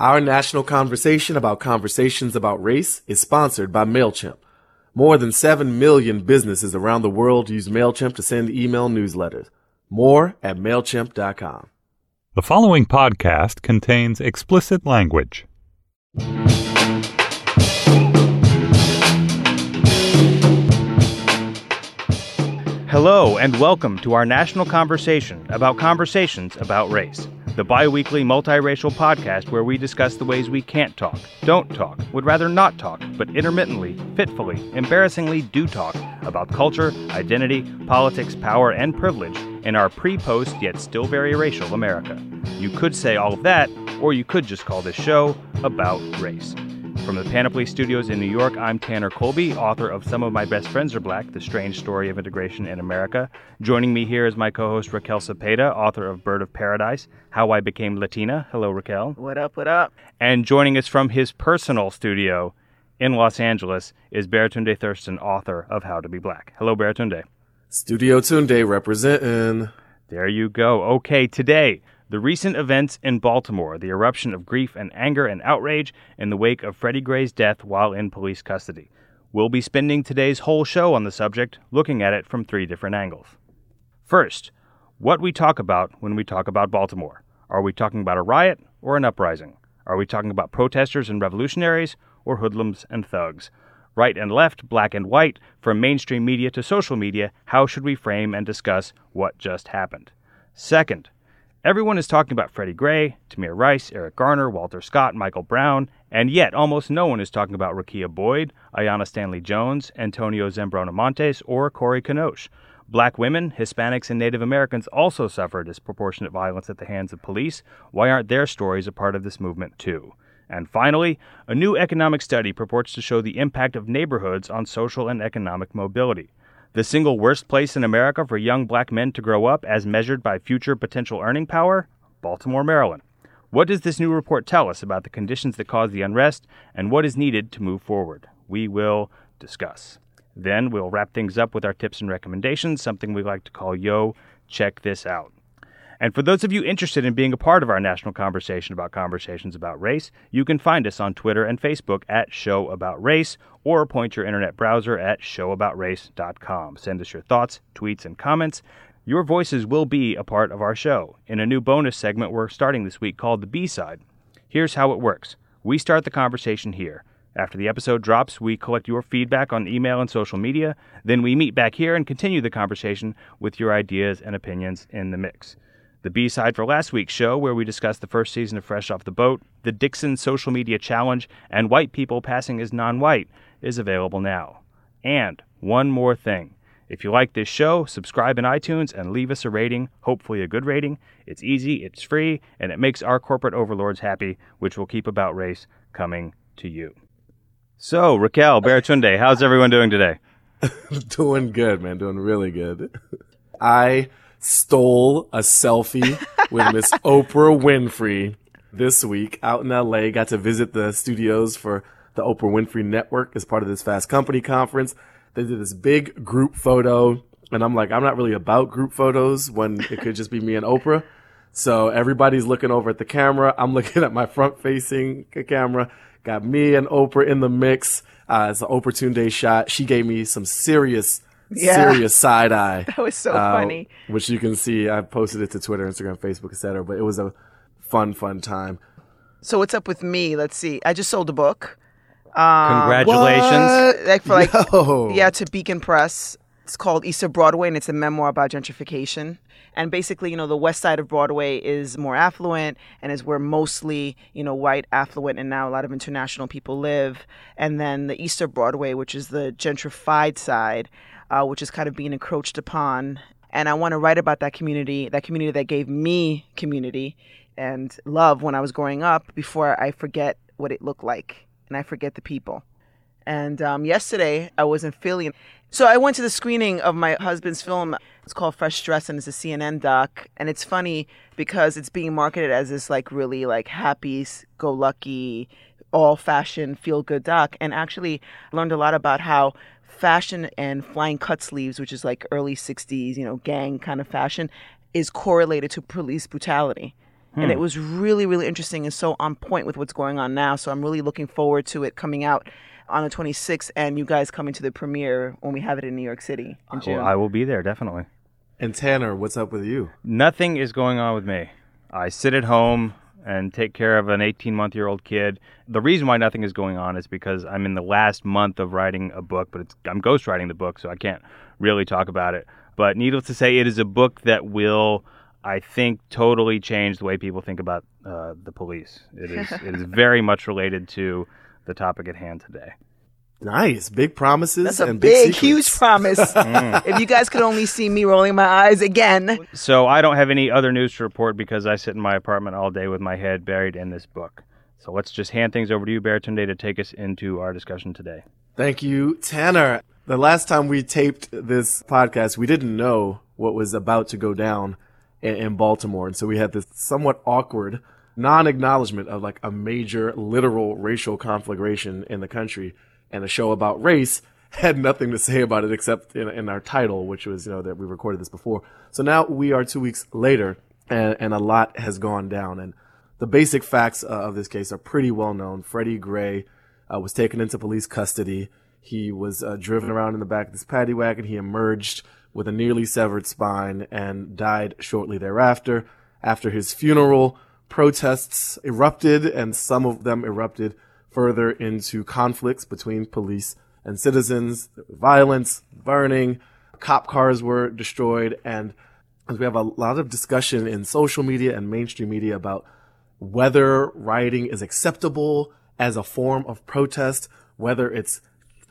Our national conversation about conversations about race is sponsored by MailChimp. More than 7 million businesses around the world use MailChimp to send email newsletters. More at MailChimp.com. The following podcast contains explicit language. Hello, and welcome to our national conversation about conversations about race, the bi weekly multiracial podcast where we discuss the ways we can't talk, don't talk, would rather not talk, but intermittently, fitfully, embarrassingly do talk about culture, identity, politics, power, and privilege in our pre post yet still very racial America. You could say all of that, or you could just call this show about race. From the Panoply Studios in New York, I'm Tanner Colby, author of Some of My Best Friends Are Black The Strange Story of Integration in America. Joining me here is my co host Raquel Cepeda, author of Bird of Paradise How I Became Latina. Hello, Raquel. What up, what up? And joining us from his personal studio in Los Angeles is Baratunde Thurston, author of How to Be Black. Hello, Baratunde. Studio Tunde representing. There you go. Okay, today the recent events in Baltimore, the eruption of grief and anger and outrage in the wake of Freddie Gray's death while in police custody. We'll be spending today's whole show on the subject, looking at it from three different angles. First, what we talk about when we talk about Baltimore. Are we talking about a riot or an uprising? Are we talking about protesters and revolutionaries or hoodlums and thugs? Right and left, black and white, from mainstream media to social media, how should we frame and discuss what just happened? Second, Everyone is talking about Freddie Gray, Tamir Rice, Eric Garner, Walter Scott, Michael Brown, and yet almost no one is talking about Rekia Boyd, Aiyana Stanley Jones, Antonio Zambrano Montes, or Corey Kanosh. Black women, Hispanics, and Native Americans also suffer disproportionate violence at the hands of police. Why aren't their stories a part of this movement, too? And finally, a new economic study purports to show the impact of neighborhoods on social and economic mobility the single worst place in America for young black men to grow up as measured by future potential earning power? Baltimore, Maryland. What does this new report tell us about the conditions that cause the unrest and what is needed to move forward? We will discuss. Then we'll wrap things up with our tips and recommendations, something we like to call Yo, check this out. And for those of you interested in being a part of our national conversation about conversations about race, you can find us on Twitter and Facebook at Show About Race or point your internet browser at showaboutrace.com. Send us your thoughts, tweets, and comments. Your voices will be a part of our show in a new bonus segment we're starting this week called The B Side. Here's how it works we start the conversation here. After the episode drops, we collect your feedback on email and social media. Then we meet back here and continue the conversation with your ideas and opinions in the mix. The B side for last week's show, where we discussed the first season of Fresh Off the Boat, the Dixon Social Media Challenge, and white people passing as non white, is available now. And one more thing. If you like this show, subscribe in iTunes and leave us a rating, hopefully a good rating. It's easy, it's free, and it makes our corporate overlords happy, which will keep About Race coming to you. So, Raquel, Baratunde, how's everyone doing today? doing good, man. Doing really good. I stole a selfie with Miss Oprah Winfrey this week out in LA. Got to visit the studios for the Oprah Winfrey Network as part of this Fast Company conference. They did this big group photo, and I'm like, I'm not really about group photos when it could just be me and Oprah. So everybody's looking over at the camera. I'm looking at my front facing camera. Got me and Oprah in the mix. Uh, it's an Oprah Tunde shot. She gave me some serious yeah. serious side eye. That was so uh, funny. Which you can see. I posted it to Twitter, Instagram, Facebook, etc. But it was a fun, fun time. So what's up with me? Let's see. I just sold a book. Um, Congratulations! What? Like for like, Yo. yeah, to Beacon Press. It's called East of Broadway, and it's a memoir about gentrification. And basically, you know, the west side of Broadway is more affluent and is where mostly, you know, white, affluent, and now a lot of international people live. And then the east of Broadway, which is the gentrified side, uh, which is kind of being encroached upon. And I want to write about that community, that community that gave me community and love when I was growing up before I forget what it looked like and I forget the people. And um, yesterday I was in Philly. So I went to the screening of my husband's film. It's called Fresh Dressed and it's a CNN doc. And it's funny because it's being marketed as this like really like happy, go lucky, all fashion, feel good doc. And actually learned a lot about how fashion and flying cut sleeves, which is like early 60s, you know, gang kind of fashion, is correlated to police brutality. And it hmm. was really, really interesting and so on point with what's going on now. So I'm really looking forward to it coming out on the 26th and you guys coming to the premiere when we have it in New York City in June. Well, I will be there definitely. And Tanner, what's up with you? Nothing is going on with me. I sit at home and take care of an 18 month year old kid. The reason why nothing is going on is because I'm in the last month of writing a book, but it's, I'm ghostwriting the book, so I can't really talk about it. But needless to say, it is a book that will, I think, totally change the way people think about uh, the police. It is, it is very much related to the topic at hand today. Nice, big promises. That's a and big, big, huge promise. Mm. if you guys could only see me rolling my eyes again. So I don't have any other news to report because I sit in my apartment all day with my head buried in this book. So let's just hand things over to you, Baratunde, to take us into our discussion today. Thank you, Tanner. The last time we taped this podcast, we didn't know what was about to go down in, in Baltimore. And so we had this somewhat awkward non acknowledgement of like a major literal racial conflagration in the country. And a show about race had nothing to say about it except in, in our title, which was, you know, that we recorded this before. So now we are two weeks later and, and a lot has gone down. And the basic facts uh, of this case are pretty well known. Freddie Gray uh, was taken into police custody. He was uh, driven around in the back of this paddy wagon. He emerged with a nearly severed spine and died shortly thereafter. After his funeral, protests erupted, and some of them erupted further into conflicts between police and citizens, violence, burning, cop cars were destroyed, and we have a lot of discussion in social media and mainstream media about whether rioting is acceptable as a form of protest, whether it's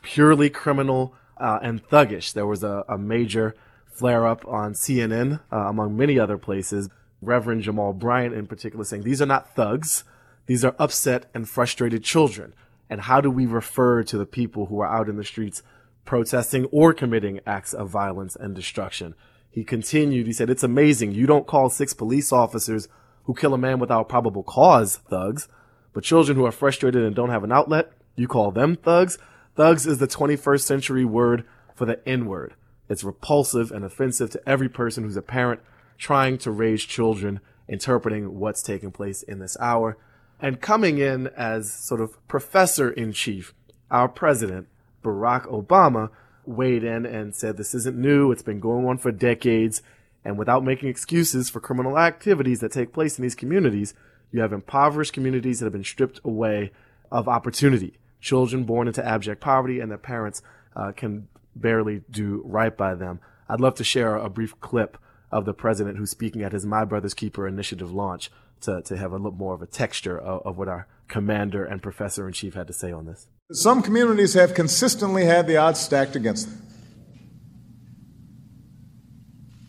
purely criminal uh, and thuggish. There was a, a major flare up on CNN, uh, among many other places. Reverend Jamal Bryant, in particular, saying these are not thugs, these are upset and frustrated children. And how do we refer to the people who are out in the streets protesting or committing acts of violence and destruction? He continued, he said, It's amazing. You don't call six police officers who kill a man without probable cause thugs, but children who are frustrated and don't have an outlet, you call them thugs. Thugs is the 21st century word for the N word. It's repulsive and offensive to every person who's a parent trying to raise children, interpreting what's taking place in this hour. And coming in as sort of professor in chief, our president, Barack Obama, weighed in and said this isn't new. It's been going on for decades. And without making excuses for criminal activities that take place in these communities, you have impoverished communities that have been stripped away of opportunity. Children born into abject poverty and their parents uh, can barely do right by them. I'd love to share a brief clip of the president who's speaking at his My Brother's Keeper initiative launch to, to have a little more of a texture of, of what our commander and professor in chief had to say on this. Some communities have consistently had the odds stacked against them.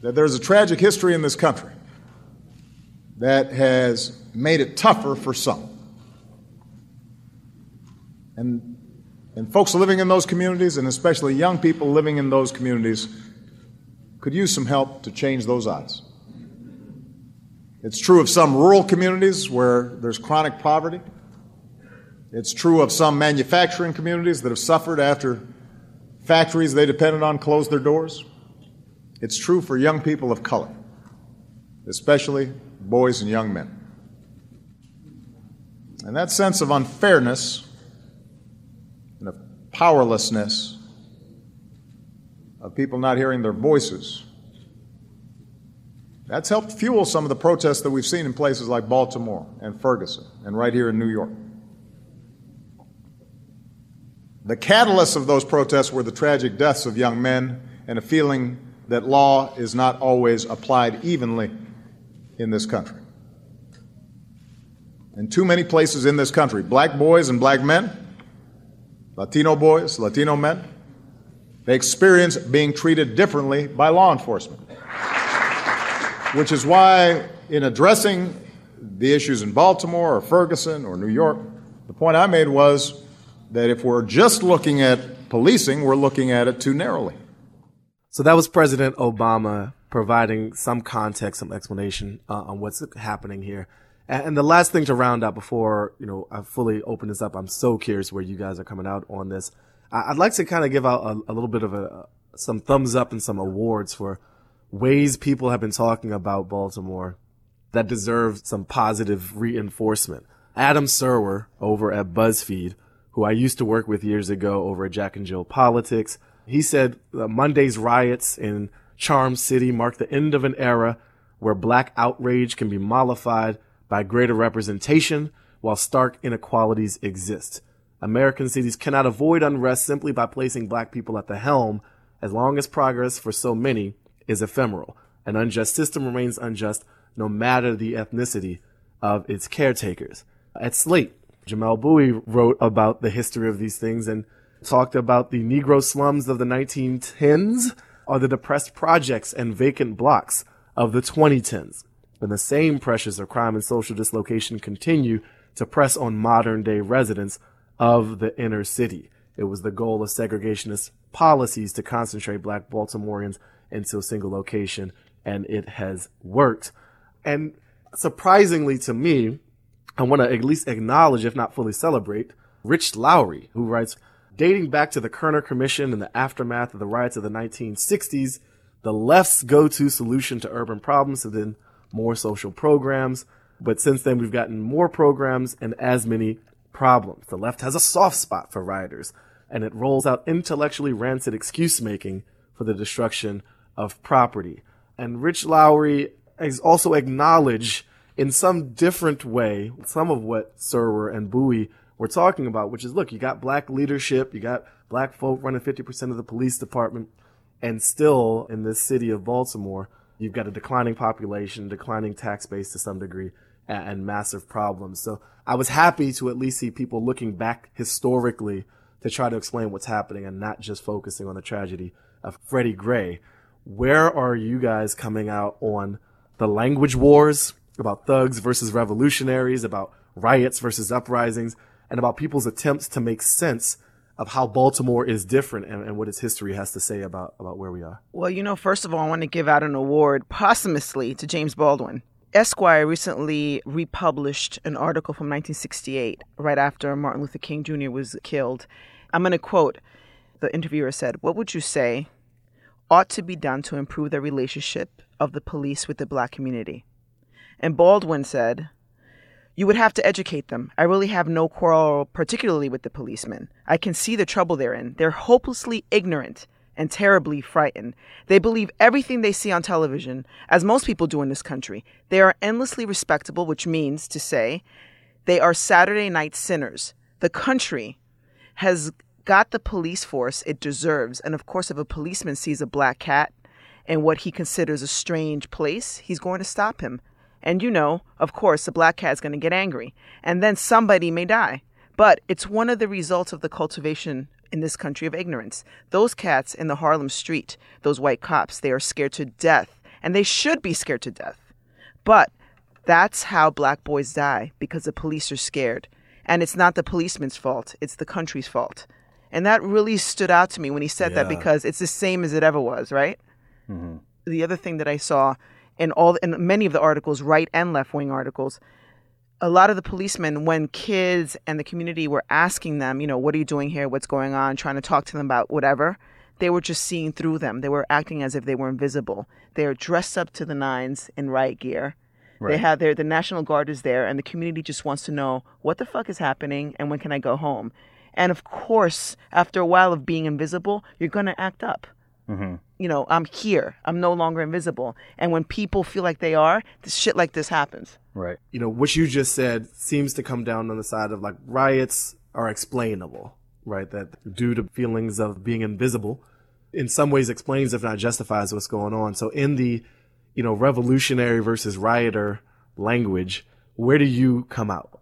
That there's a tragic history in this country that has made it tougher for some. And, and folks living in those communities, and especially young people living in those communities, could use some help to change those odds. It's true of some rural communities where there's chronic poverty. It's true of some manufacturing communities that have suffered after factories they depended on closed their doors. It's true for young people of color, especially boys and young men. And that sense of unfairness and of powerlessness of people not hearing their voices. That's helped fuel some of the protests that we've seen in places like Baltimore and Ferguson and right here in New York. The catalysts of those protests were the tragic deaths of young men and a feeling that law is not always applied evenly in this country. In too many places in this country, black boys and black men, Latino boys, Latino men, they experience being treated differently by law enforcement. Which is why, in addressing the issues in Baltimore or Ferguson or New York, the point I made was that if we're just looking at policing, we're looking at it too narrowly. So that was President Obama providing some context, some explanation uh, on what's happening here. And, the last thing to round up before you know I fully open this up, I'm so curious where you guys are coming out on this. I'd like to kind of give out a, a little bit of a, some thumbs up and some awards for ways people have been talking about Baltimore that deserve some positive reinforcement. Adam Serwer over at BuzzFeed, who I used to work with years ago over at Jack and Jill Politics, he said Monday's riots in Charm City mark the end of an era where black outrage can be mollified by greater representation while stark inequalities exist. American cities cannot avoid unrest simply by placing black people at the helm as long as progress for so many is ephemeral. An unjust system remains unjust no matter the ethnicity of its caretakers. At Slate, Jamelle Bouie wrote about the history of these things and talked about the Negro slums of the 1910s or the depressed projects and vacant blocks of the 2010s. And the same pressures of crime and social dislocation continue to press on modern day residents of the inner city. It was the goal of segregationist policies to concentrate black Baltimoreans into a single location, and it has worked. And surprisingly to me, I want to at least acknowledge, if not fully celebrate, Rich Lowry, who writes, dating back to the Kerner Commission and the aftermath of the riots of the 1960s, the left's go-to solution to urban problems have been more social programs. But since then, we've gotten more programs and as many problems. The left has a soft spot for rioters, and it rolls out intellectually rancid excuse making for the destruction of property. And Rich Lowry has also acknowledged in some different way some of what Serwer and Bouie were talking about, which is look, you got black leadership, you got black folk running 50% of the police department, and still in this city of Baltimore, you've got a declining population, declining tax base to some degree, and, and massive problems. So I was happy to at least see people looking back historically to try to explain what's happening and not just focusing on the tragedy of Freddie Gray. Where are you guys coming out on the language wars about thugs versus revolutionaries, about riots versus uprisings, and about people's attempts to make sense of how Baltimore is different and, and, what its history has to say about, about where we are? Well, you know, first of all, I want to give out an award posthumously to James Baldwin. Esquire recently republished an article from 1968, right after Martin Luther King Jr. was killed. I'm going to quote the interviewer said, What would you say ought to be done to improve the relationship of the police with the black community? And Baldwin said, You would have to educate them. I really have no quarrel, particularly with the policemen. I can see the trouble they're in. They're hopelessly ignorant and terribly frightened. They believe everything they see on television, as most people do in this country. They are endlessly respectable, which means to say they are Saturday night sinners. The country has got the police force it deserves. And of course, if a policeman sees a black cat in what he considers a strange place, he's going to stop him. And you know, of course, the black cat's going to get angry. And then somebody may die. But it's one of the results of the cultivation in this country of ignorance. Those cats in the Harlem street, those white cops, they are scared to death, and they should be scared to death. But that's how black boys die because the police are scared. And it's not the policeman's fault, it's the country's fault. And that really stood out to me when he said yeah. that because it's the same as it ever was, right? Mm-hmm. The other thing that I saw in all in many of the articles, right and left wing articles, a lot of the policemen, when kids and the community were asking them, you know, what are you doing here? What's going on? Trying to talk to them about whatever, they were just seeing through them. They were acting as if they were invisible. They're dressed up to the nines in riot gear. Right. They have their the National Guard is there, and the community just wants to know what the fuck is happening and when can I go home. And of course, after a while of being invisible, you're gonna act up. Mm-hmm. You know, I'm here. I'm no longer invisible. And when people feel like they are, shit like this happens. Right. You know, what you just said seems to come down on the side of like riots are explainable, right? That due to feelings of being invisible, in some ways explains, if not justifies, what's going on. So in the, you know, revolutionary versus rioter language, where do you come out?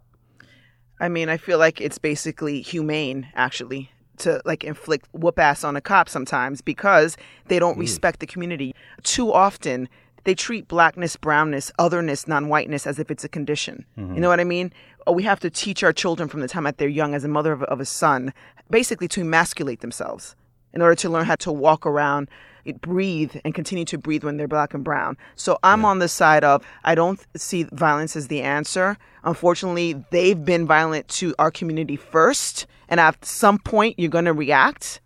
I mean, I feel like it's basically humane, actually, to like inflict whoop ass on a cop sometimes because they don't mm. respect the community. Too often, they treat blackness, brownness, otherness, non-whiteness as if it's a condition. Mm-hmm. You know what I mean? Oh, we have to teach our children from the time that they're young, as a mother of, of a son, basically to emasculate themselves in order to learn how to walk around breathe and continue to breathe when they're black and brown. So I'm yeah. on the side of I don't see violence as the answer. Unfortunately, they've been violent to our community first, and at some point you're going to react.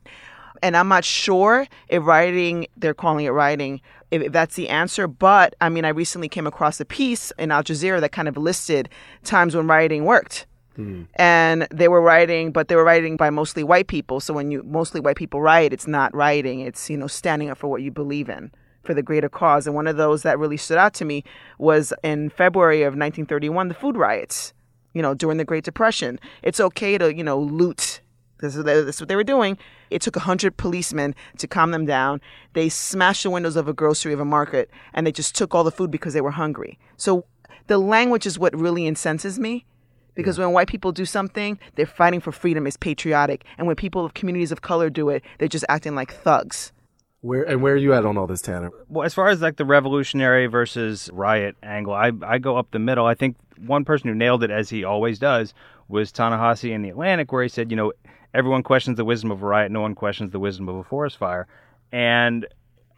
And I'm not sure if rioting, they're calling it rioting, if, if that's the answer. But I mean, I recently came across a piece in Al Jazeera that kind of listed times when rioting worked. And they were writing, but they were writing by mostly white people. So when you mostly white people riot, it's not rioting; it's you know standing up for what you believe in for the greater cause. And one of those that really stood out to me was in February of 1931, the food riots. You know, during the Great Depression, it's okay to you know loot. This is, this is what they were doing. It took 100 policemen to calm them down. They smashed the windows of a grocery of a market and they just took all the food because they were hungry. So the language is what really incenses me because yeah. when white people do something, they're fighting for freedom, it's patriotic. And when people of communities of color do it, they're just acting like thugs. Where and where are you at on all this, Tanner? Well, as far as like the revolutionary versus riot angle, I I go up the middle. I think one person who nailed it as he always does was Ta-Nehisi in the Atlantic, where he said, you know, everyone questions the wisdom of a riot, no one questions the wisdom of a forest fire, and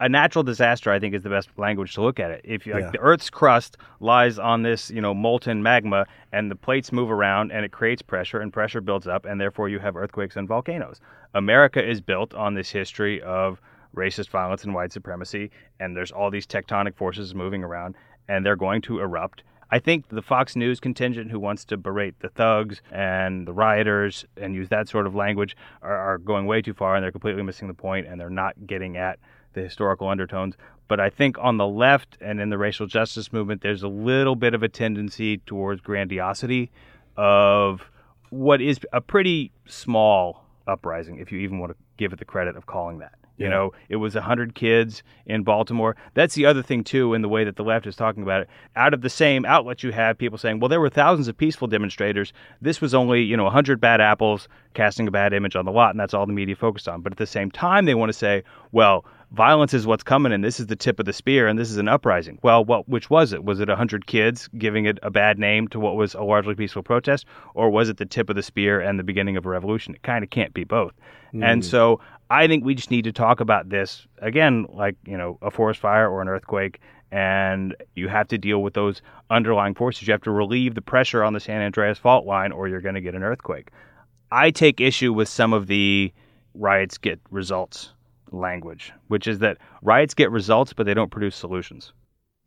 a natural disaster, I think, is the best language to look at it. If like, yeah. the Earth's crust lies on this, you know, molten magma, and the plates move around, and it creates pressure, and pressure builds up, and therefore you have earthquakes and volcanoes. America is built on this history of racist violence and white supremacy, and there's all these tectonic forces moving around, and they're going to erupt. I think the Fox News contingent who wants to berate the thugs and the rioters and use that sort of language are, are going way too far, and they're completely missing the point, and they're not getting at the historical undertones. But I think on the left and in the racial justice movement, there's a little bit of a tendency towards grandiosity of what is a pretty small uprising, if you even want to give it the credit of calling that. You know, it was 100 kids in Baltimore. That's the other thing, too, in the way that the left is talking about it. Out of the same outlet, you have people saying, well, there were thousands of peaceful demonstrators. This was only, you know, 100 bad apples casting a bad image on the lot, and that's all the media focused on. But at the same time, they want to say, well, violence is what's coming and this is the tip of the spear and this is an uprising. Well, what which was it? Was it 100 kids giving it a bad name to what was a largely peaceful protest or was it the tip of the spear and the beginning of a revolution? It kind of can't be both. Mm. And so I think we just need to talk about this again like, you know, a forest fire or an earthquake and you have to deal with those underlying forces. You have to relieve the pressure on the San Andreas fault line or you're going to get an earthquake. I take issue with some of the riots get results language, which is that riots get results, but they don't produce solutions.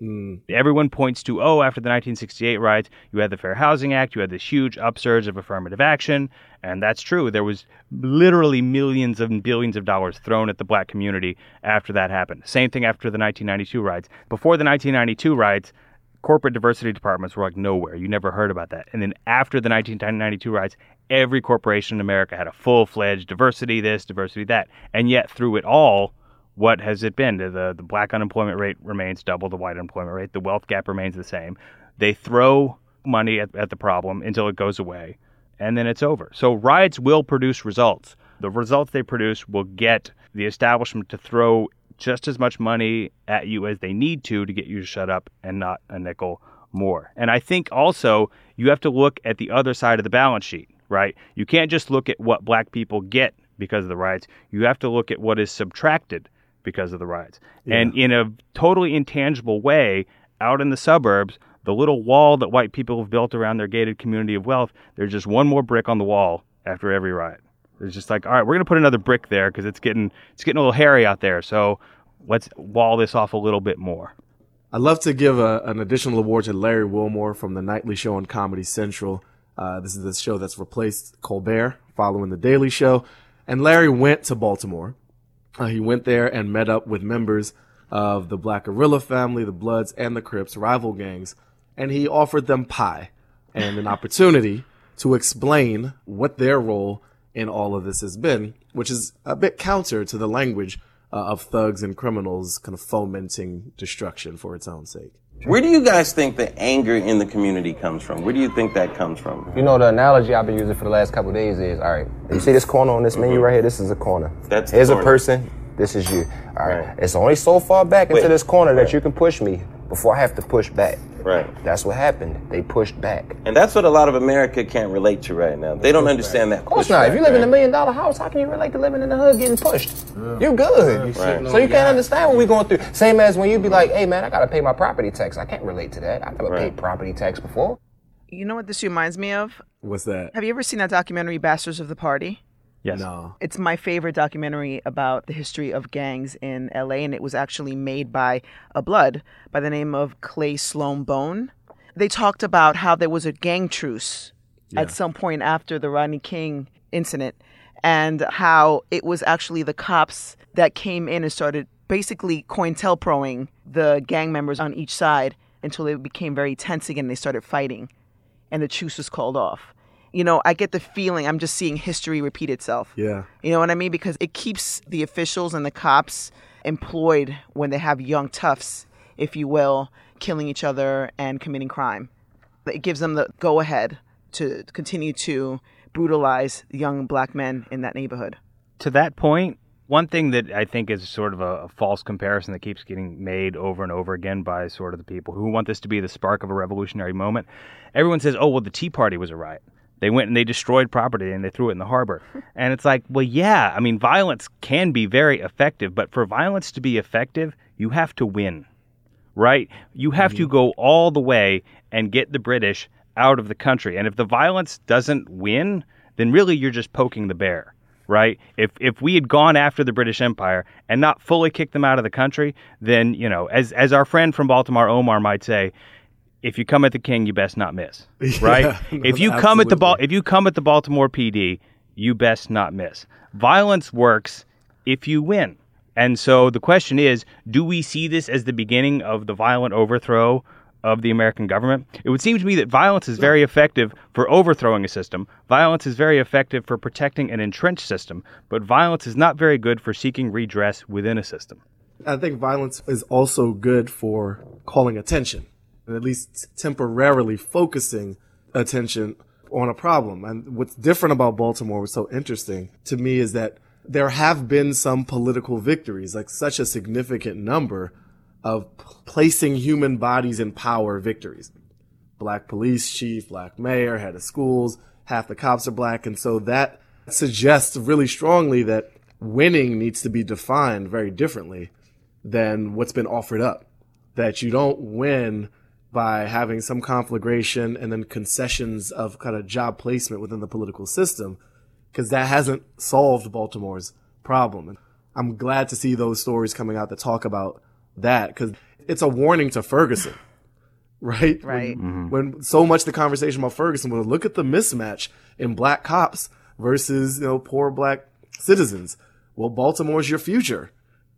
Mm. Everyone points to, oh, after the 1968 riots, you had the Fair Housing Act, you had this huge upsurge of affirmative action, and that's true. There was literally millions and billions of dollars thrown at the black community after that happened. Same thing after the 1992 riots. Before the 1992 riots, corporate diversity departments were like nowhere. You never heard about that. And then after the 1992 riots, every corporation in America had a full fledged diversity this, diversity that. And yet, through it all, what has it been? The, the black unemployment rate remains double the white unemployment rate. The wealth gap remains the same. They throw money at, at the problem until it goes away, and then it's over. So riots will produce results. The results they produce will get the establishment to throw just as much money at you as they need to to get you to shut up and not a nickel more. And I think also you have to look at the other side of the balance sheet right? You can't just look at what black people get because of the riots. You have to look at what is subtracted because of the riots. Yeah. And in a totally intangible way, out in the suburbs, the little wall that white people have built around their gated community of wealth, there's just one more brick on the wall after every riot. It's just like, all right, we're to put another brick there because it's getting it's getting a little hairy out there. So let's wall this off a little bit more. I'd love to give a, an additional award to Larry Wilmore from the nightly show on Comedy Central. Uh, this is the show that's replaced Colbert following The Daily Show. And Larry went to Baltimore. Uh, he went there and met up with members of the Black Guerrilla family, the Bloods, and the Crips, rival gangs. And he offered them pie and an opportunity to explain what their role in all of this has been, which is a bit counter to the language uh, of thugs and criminals kind of fomenting destruction for its own sake. Where do you guys think the anger in the community comes from? Where do you think that comes from? You know, the analogy I've been using for the last couple days is, all right, you see this corner on this menu mm-hmm. right here? This is a corner. That's Here's corner. a person. This is you. All right. right. It's only so far back into this corner that you can push me before I have to push back. Right. That's what happened. They pushed back. And that's what a lot of America can't relate to right now. They don't understand that. Of course not. If you live in a million dollar house, how can you relate to living in the hood getting pushed? Yeah. You're good. Yeah. Right. So you can't understand what we're going through. Same as when you be like, hey man, I gotta pay my property tax. I can't relate to that. I never right. paid property tax before. You know what this reminds me of? What's that? Have you ever seen that documentary Bastards of the Party? Yes. No. It's my favorite documentary about the history of gangs in LA, and it was actually made by a blood by the name of Cle Sloan Bone. They talked about how there was a gang truce yeah. at some point after the Rodney King incident, and how it was actually the cops that came in and started basically COINTELPROing the gang members on each side until they became very tense again. They started fighting, and the truce was called off you know, I get the feeling I'm just seeing history repeat itself. Yeah. You know what I mean? Because it keeps the officials and the cops employed when they have young toughs, if you will, killing each other and committing crime. It gives them the go ahead to continue to brutalize young black men in that neighborhood. To that point, one thing that I think is sort of a, a, false comparison that keeps getting made over and over again by sort of the people who want this to be the spark of a revolutionary moment. Everyone says, oh, well, the Tea Party was a riot. They went and they destroyed property and they threw it in the harbor. And it's like, well, yeah, I mean, violence can be very effective, but for violence to be effective, you have to win, right? You have mm-hmm. to go all the way and get the British out of the country. And if the violence doesn't win, then really you're just poking the bear, right? If if we had gone after the British Empire and not fully kicked them out of the country, then, you know, as as our friend from Baltimore Omar might say, if you come at the king, you best not miss. Right? Yeah, if you come at the ball, if you come at the Baltimore PD, you best not miss. Violence works if you win. And so the question is, do we see this as the beginning of the violent overthrow of the American government? It would seem to me that violence is very effective for overthrowing a system. Violence is very effective for protecting an entrenched system, but violence is not very good for seeking redress within a system. I think violence is also good for calling attention and at least temporarily focusing attention on a problem. And what's different about Baltimore, what's so interesting to me is that there have been some political victories, like such a significant number of placing human bodies in power victories. Black police chief, black mayor, head of schools, half the cops are black. And so that suggests really strongly that winning needs to be defined very differently than what's been offered up. That you don't win by having some conflagration and then concessions of kind of job placement within the political system, because that hasn't solved Baltimore's problem. And I'm glad to see those stories coming out that talk about that, because it's a warning to Ferguson. Right? Right. When, mm-hmm. when, so much the conversation about Ferguson was look at the mismatch in black cops versus, you know, poor black citizens. Well, Baltimore's your future.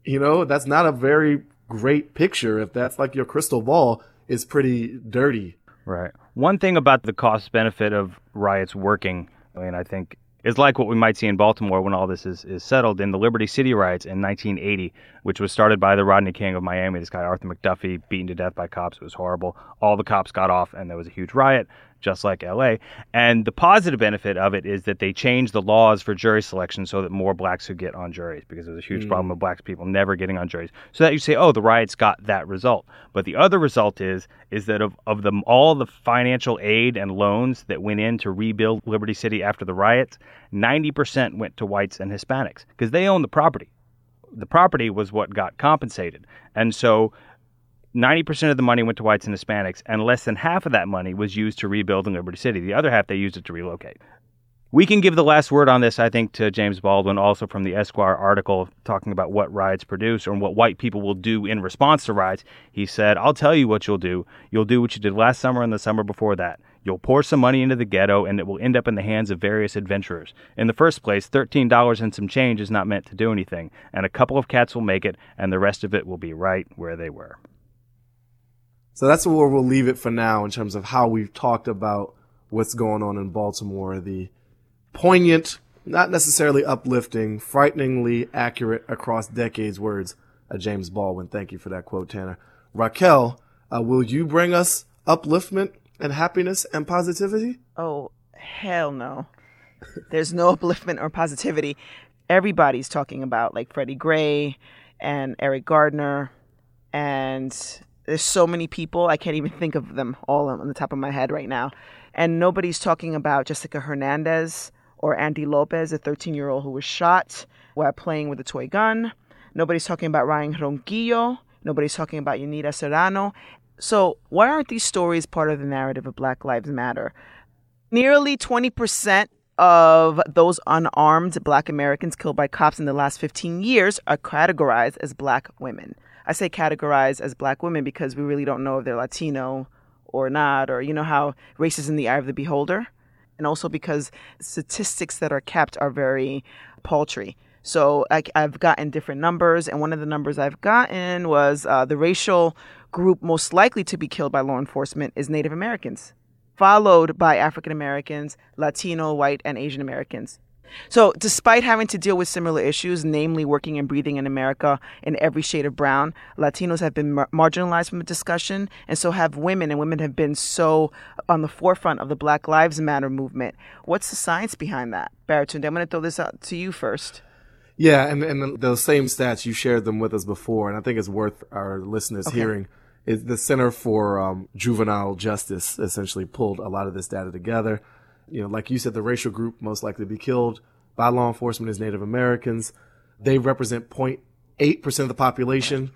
You know, that's not a very great picture if that's like your crystal ball is pretty dirty. Right. One thing about the cost benefit of riots working, I mean, I think is like what we might see in Baltimore when all this is, is settled in the Liberty City riots in 1980, which was started by the Rodney King of Miami. This guy, Arthur McDuffie, beaten to death by cops. It was horrible. All the cops got off, and there was a huge riot just like LA. And the positive benefit of it is that they changed the laws for jury selection so that more blacks could get on juries because there's a huge mm. problem of black people never getting on juries. So that you say, oh, the riots got that result. But the other result is is that of, of the, all the financial aid and loans that went in to rebuild Liberty City after the riots, 90% went to whites and Hispanics because they own the property. The property was what got compensated. And so 90% of the money went to whites and Hispanics, and less than half of that money was used to rebuild in Liberty City. The other half, they used it to relocate. We can give the last word on this, I think, to James Baldwin, also from the Esquire article talking about what riots produce or what white people will do in response to riots. He said, I'll tell you what you'll do. You'll do what you did last summer and the summer before that. You'll pour some money into the ghetto and it will end up in the hands of various adventurers. In the first place, $13 and some change is not meant to do anything, and a couple of cats will make it, and the rest of it will be right where they were. So that's where we'll leave it for now in terms of how we've talked about what's going on in Baltimore. The poignant, not necessarily uplifting, frighteningly accurate across decades words of James Baldwin. Thank you for that quote, Tanner. Raquel, uh, will you bring us upliftment and happiness and positivity? Oh, hell no. There's no upliftment or positivity. Everybody's talking about like Freddie Gray and Eric Gardner and there's so many people, I can't even think of them all on the top of my head right now. And nobody's talking about Jessica Hernandez or Andy Lopez, a 13 year old who was shot while playing with a toy gun. Nobody's talking about Ryan Ronquillo. Nobody's talking about Yanira Serrano. So, why aren't these stories part of the narrative of Black Lives Matter? Nearly 20% of those unarmed black Americans killed by cops in the last 15 years are categorized as black women. I say categorized as black women because we really don't know if they're Latino or not, or you know how race is in the eye of the beholder. And also because statistics that are kept are very paltry. So I, have gotten different numbers, and one of the numbers I've gotten was uh, the racial group most likely to be killed by law enforcement is Native Americans, followed by African Americans, Latino, white, and Asian Americans. So, despite having to deal with similar issues, namely working and breathing in America in every shade of brown, Latinos have been mar- marginalized from the discussion, and so have women, and women have been so on the forefront of the Black Lives Matter movement. What's the science behind that? Baratunde, I'm going to throw this out to you first. Yeah, and, and those same stats, you shared them with us before, and I think it's worth our listeners okay. hearing. Is the Center for um, Juvenile Justice essentially pulled a lot of this data together. You know, like you said, the racial group most likely to be killed by law enforcement is Native Americans. They represent 0.8% of the population,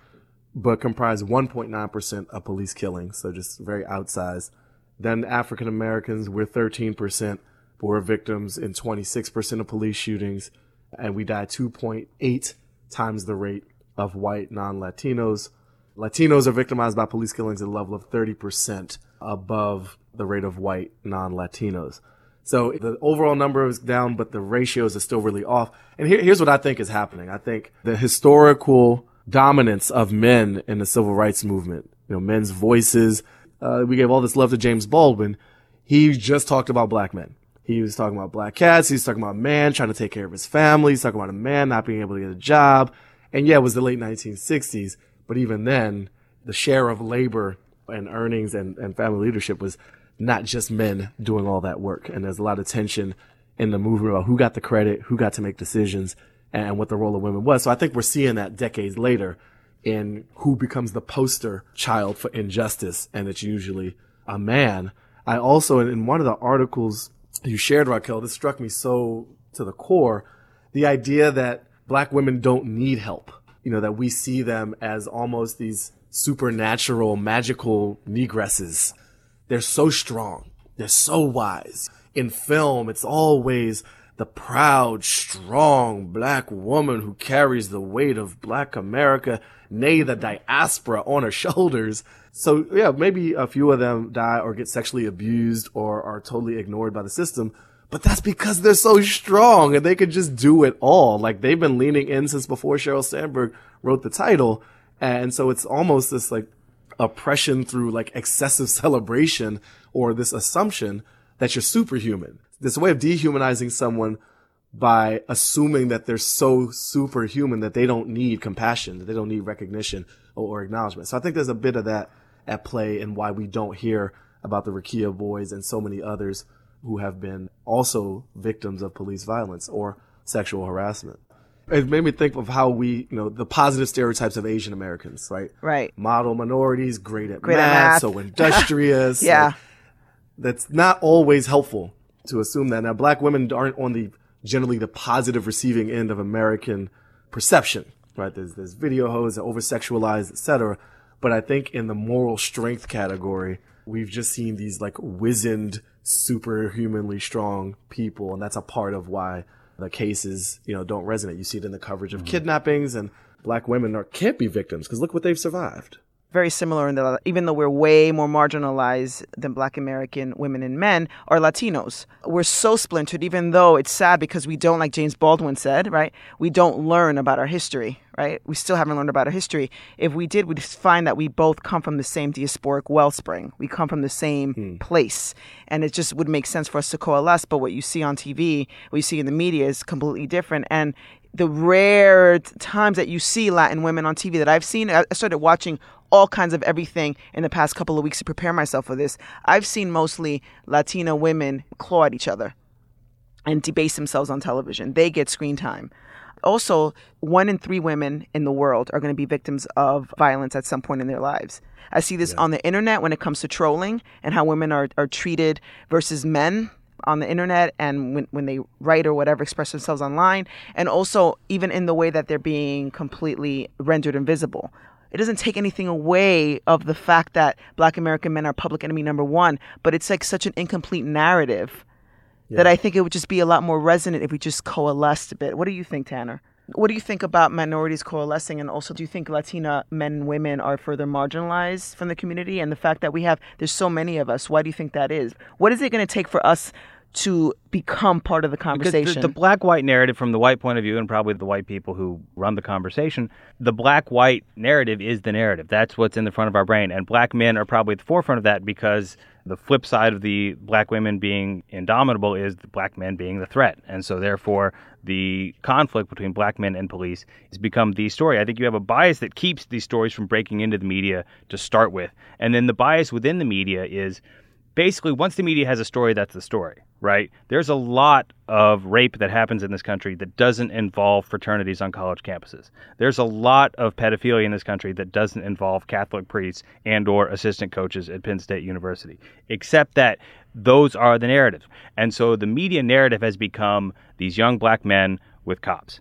but comprise 1.9% of police killings, so just very outsized. Then African Americans, we're 13%, but victims in 26% of police shootings and we die 2.8 times the rate of white non-Latinos. Latinos are victimized by police killings at a level of 30% above the rate of white non-Latinos. So the overall number is down, but the ratios are still really off. And here, here's what I think is happening. I think the historical dominance of men in the civil rights movement, you know, men's voices. Uh, we gave all this love to James Baldwin. He just talked about black men. He was talking about black cats. He was talking about a man trying to take care of his family. He's talking about a man not being able to get a job. And yeah, it was the late 1960s. But even then, the share of labor and earnings and, and family leadership was not just men doing all that work. And there's a lot of tension in the movement about who got the credit, who got to make decisions, and what the role of women was. So I think we're seeing that decades later in who becomes the poster child for injustice. And it's usually a man. I also, in one of the articles you shared, Raquel, this struck me so to the core. The idea that black women don't need help, you know, that we see them as almost these supernatural, magical negresses. They're so strong. They're so wise. In film, it's always the proud, strong black woman who carries the weight of black America, nay, the diaspora on her shoulders. So yeah, maybe a few of them die or get sexually abused or are totally ignored by the system. But that's because they're so strong and they could just do it all. Like they've been leaning in since before Sheryl Sandberg wrote the title. And so it's almost this like oppression through like excessive celebration or this assumption that you're superhuman. This way of dehumanizing someone by assuming that they're so superhuman that they don't need compassion, that they don't need recognition or, or acknowledgement. So I think there's a bit of that at play and why we don't hear about the Rekia Boyds and so many others who have been also victims of police violence or sexual harassment. It made me think of how we, you know, the positive stereotypes of Asian Americans, right? Right. Model minorities, great at, great math, at math, so industrious. yeah. Like, that's not always helpful to assume that. Now, black women aren't on the generally the positive receiving end of American perception, right? There's, there's video hoes, over sexualized, etc. But I think in the moral strength category, we've just seen these like wizened, superhumanly strong people. And that's a part of why the cases, you know, don't resonate. You see it in the coverage of mm-hmm. kidnappings and black women are, can't be victims because look what they've survived very similar in that even though we're way more marginalized than black American women and men, are Latinos. We're so splintered, even though it's sad because we don't, like James Baldwin said, right? We don't learn about our history, right? We still haven't learned about our history. If we did, we'd find that we both come from the same diasporic wellspring. We come from the same hmm. place. And it just would make sense for us to coalesce. But what you see on TV, what you see in the media is completely different. And the rare times that you see Latin women on TV that I've seen, I started watching all kinds of everything in the past couple of weeks to prepare myself for this. I've seen mostly Latina women claw at each other and debase themselves on television. They get screen time. Also, one in three women in the world are going to be victims of violence at some point in their lives. I see this yeah. on the internet when it comes to trolling and how women are, are treated versus men on the internet and when, when they write or whatever express themselves online and also even in the way that they're being completely rendered invisible it doesn't take anything away of the fact that black American men are public enemy number one, but it's like such an incomplete narrative Yeah. That I think it would just be a lot more resonant if we just coalesced a bit. What do you think, Tanner? What do you think about minorities coalescing? And also, do you think Latina men and women are further marginalized from the community? And the fact that we have, there's so many of us, why do you think that is? What is it going to take for us to become part of the conversation. The, the black white narrative, from the white point of view, and probably the white people who run the conversation, the black white narrative is the narrative. That's what's in the front of our brain. And black men are probably at the forefront of that because the flip side of the black women being indomitable is the black men being the threat. And so, therefore, the conflict between black men and police has become the story. I think you have a bias that keeps these stories from breaking into the media to start with. And then the bias within the media is basically once the media has a story, that's the story, right? There's a lot of rape that happens in this country that doesn't involve fraternities on college campuses. There's a lot of pedophilia in this country that doesn't involve Catholic priests and or assistant coaches at Penn State University. Except that those are the narratives. And so the media narrative has become these young black men with cops.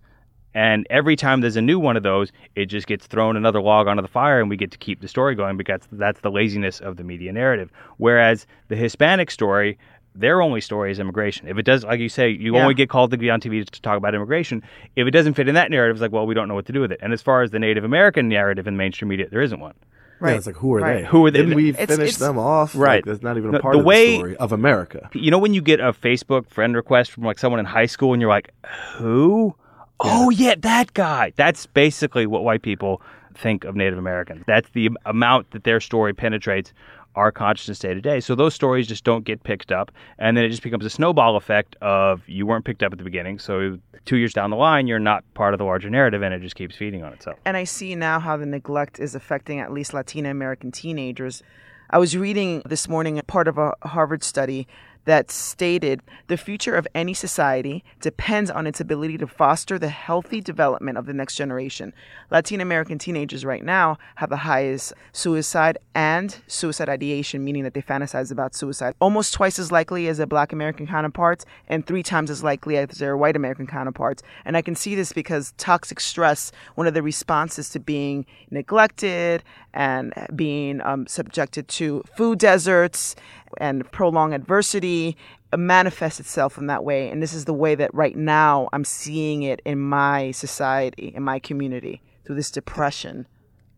And every time there's a new one of those, it just gets thrown another log onto the fire, and we get to keep the story going because that's the laziness of the media narrative. Whereas the Hispanic story, their only story is immigration. If it does, like you say, you yeah. only get called to be on TV to talk about immigration. If it doesn't fit in that narrative, it's like, well, we don't know what to do with it. And as far as the Native American narrative in mainstream media, there isn't one. Right. Yeah, it's like who are right. they? Who are they? Didn't we it's, finish it's, them off? Right. Like, that's not even a part the of way, the story of America. You know when you get a Facebook friend request from like someone in high school and you're like, who? Oh yeah, that guy. That's basically what white people think of Native Americans. That's the amount that their story penetrates our consciousness day to day. So those stories just don't get picked up, and then it just becomes a snowball effect of you weren't picked up at the beginning, so two years down the line you're not part of the larger narrative, and it just keeps feeding on itself. And I see now how the neglect is affecting at least Latina American teenagers. I was reading this morning part of a Harvard study that stated the future of any society depends on its ability to foster the healthy development of the next generation. Latin American teenagers right now have the highest suicide and suicide ideation, meaning that they fantasize about suicide, almost twice as likely as their black American counterparts and three times as likely as their white American counterparts. And I can see this because toxic stress, one of the responses to being neglected and being um, subjected to food deserts and prolonged adversity manifests itself in that way. And this is the way that right now I'm seeing it in my society, in my community, through this depression.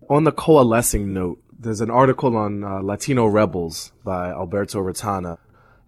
On the coalescing note, there's an article on uh, Latino Rebels by Alberto Retana.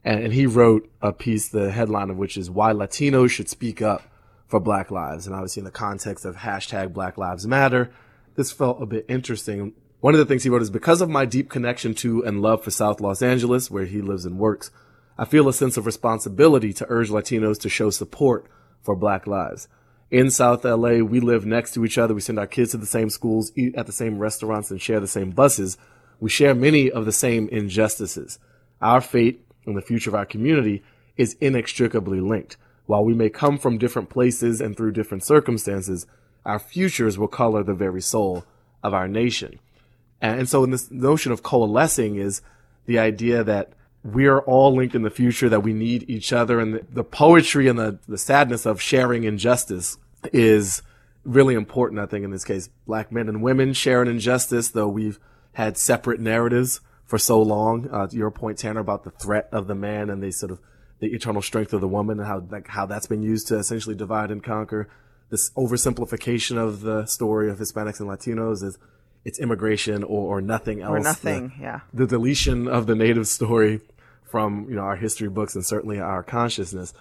And, and he wrote a piece, the headline of which is Why Latinos Should Speak Up for Black Lives. And obviously, in the context of hashtag Black Lives Matter, this felt a bit interesting one of the things he wrote is because of my deep connection to and love for South Los Angeles, where he lives and works, I feel a sense of responsibility to urge Latinos to show support for Black lives. In South LA, we live next to each other. We send our kids to the same schools, eat at the same restaurants, and share the same buses. We share many of the same injustices. Our fate and the future of our community is inextricably linked. While we may come from different places and through different circumstances, our futures will color the very soul of our nation. And so in this notion of coalescing is the idea that we are all linked in the future, that we need each other. And the, the poetry and the, the sadness of sharing injustice is really important, I think, in this case. Black men and women share an injustice, though we've had separate narratives for so long. Uh, your point, Tanner, about the threat of the man and the sort of the eternal strength of the woman and how, like, how that's been used to essentially divide and conquer. This oversimplification of the story of Hispanics and Latinos is it's immigration or, or nothing else. Or nothing, the, yeah. The deletion of the native story from, you know, our history books and certainly our consciousness.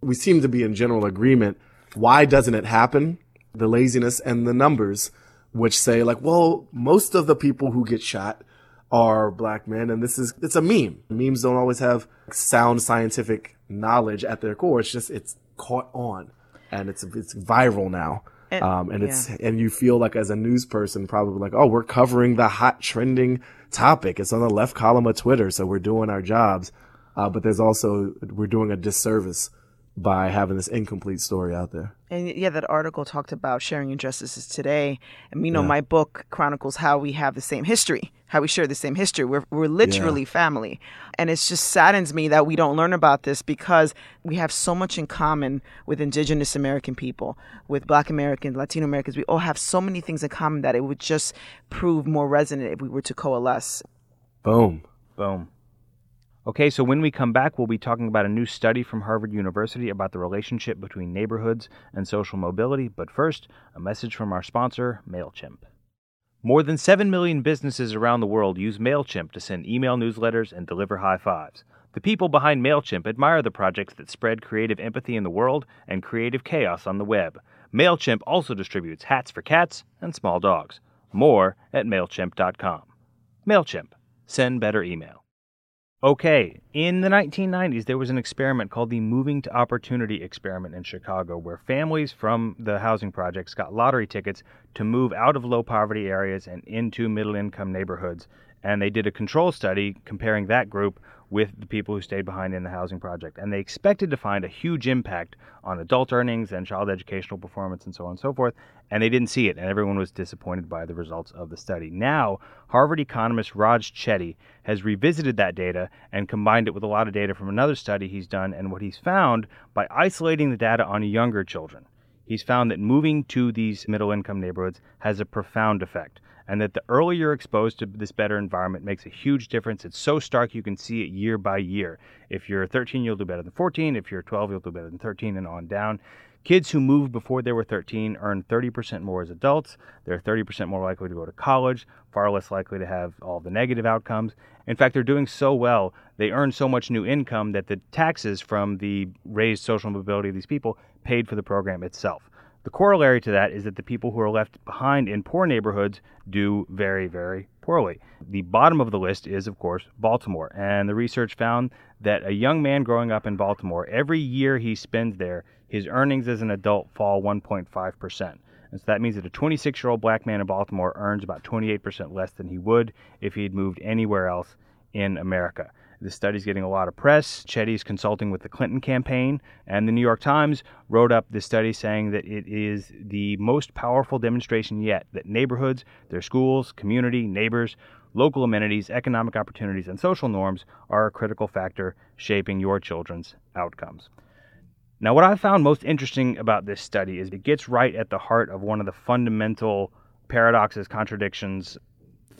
We seem to be in general agreement. Why doesn't it happen? The laziness and the numbers, which say like, well, most of the people who get shot are black men. And this is, it's a meme. Memes don't always have sound scientific knowledge at their core. It's just, it's caught on and it's, it's viral now. And, um, and it's, yeah. and you feel like as a news person, probably like, oh, we're covering the hot trending topic. It's on the left column of Twitter. So we're doing our jobs. Uh, but there's also, we're doing a disservice by having this incomplete story out there. And yeah, that article talked about sharing injustices today. And you know, yeah. my book chronicles how we have the same history, how we share the same history. We're we're literally yeah. family. And it just saddens me that we don't learn about this because we have so much in common with indigenous American people, with black Americans, Latino Americans. We all have so many things in common that it would just prove more resonant if we were to coalesce. Boom. Boom. Okay, so when we come back, we'll be talking about a new study from Harvard University about the relationship between neighborhoods and social mobility. But first, a message from our sponsor, MailChimp. More than 7 million businesses around the world use MailChimp to send email newsletters and deliver high fives. The people behind MailChimp admire the projects that spread creative empathy in the world and creative chaos on the web. MailChimp also distributes hats for cats and small dogs. More at MailChimp.com. MailChimp. Send better email. Okay, in the 1990s, there was an experiment called the Moving to Opportunity experiment in Chicago, where families from the housing projects got lottery tickets to move out of low poverty areas and into middle income neighborhoods. And they did a control study comparing that group with the people who stayed behind in the housing project. And they expected to find a huge impact on adult earnings and child educational performance and so on and so forth. And they didn't see it, and everyone was disappointed by the results of the study. Now, Harvard economist Raj Chetty has revisited that data and combined it with a lot of data from another study he's done. And what he's found by isolating the data on younger children, he's found that moving to these middle income neighborhoods has a profound effect and that the earlier you're exposed to this better environment makes a huge difference. It's so stark you can see it year by year. If you're 13, you'll do better than 14. If you're 12, you'll do better than 13 and on down. Kids who moved before they were 13 earn 30% more as adults. They're 30% more likely to go to college, far less likely to have all the negative outcomes. In fact, they're doing so well, they earn so much new income that the taxes from the raised social mobility of these people paid for the program itself. The corollary to that is that the people who are left behind in poor neighborhoods do very, very poorly. The bottom of the list is, of course, Baltimore. And the research found that a young man growing up in Baltimore, every year he spends there, his earnings as an adult fall 1.5%. And so that means that a 26 year old black man in Baltimore earns about 28% less than he would if he had moved anywhere else in America. The study's getting a lot of press. Chetty's consulting with the Clinton campaign, and the New York Times wrote up this study saying that it is the most powerful demonstration yet that neighborhoods, their schools, community, neighbors, local amenities, economic opportunities, and social norms are a critical factor shaping your children's outcomes. Now, what I found most interesting about this study is it gets right at the heart of one of the fundamental paradoxes, contradictions,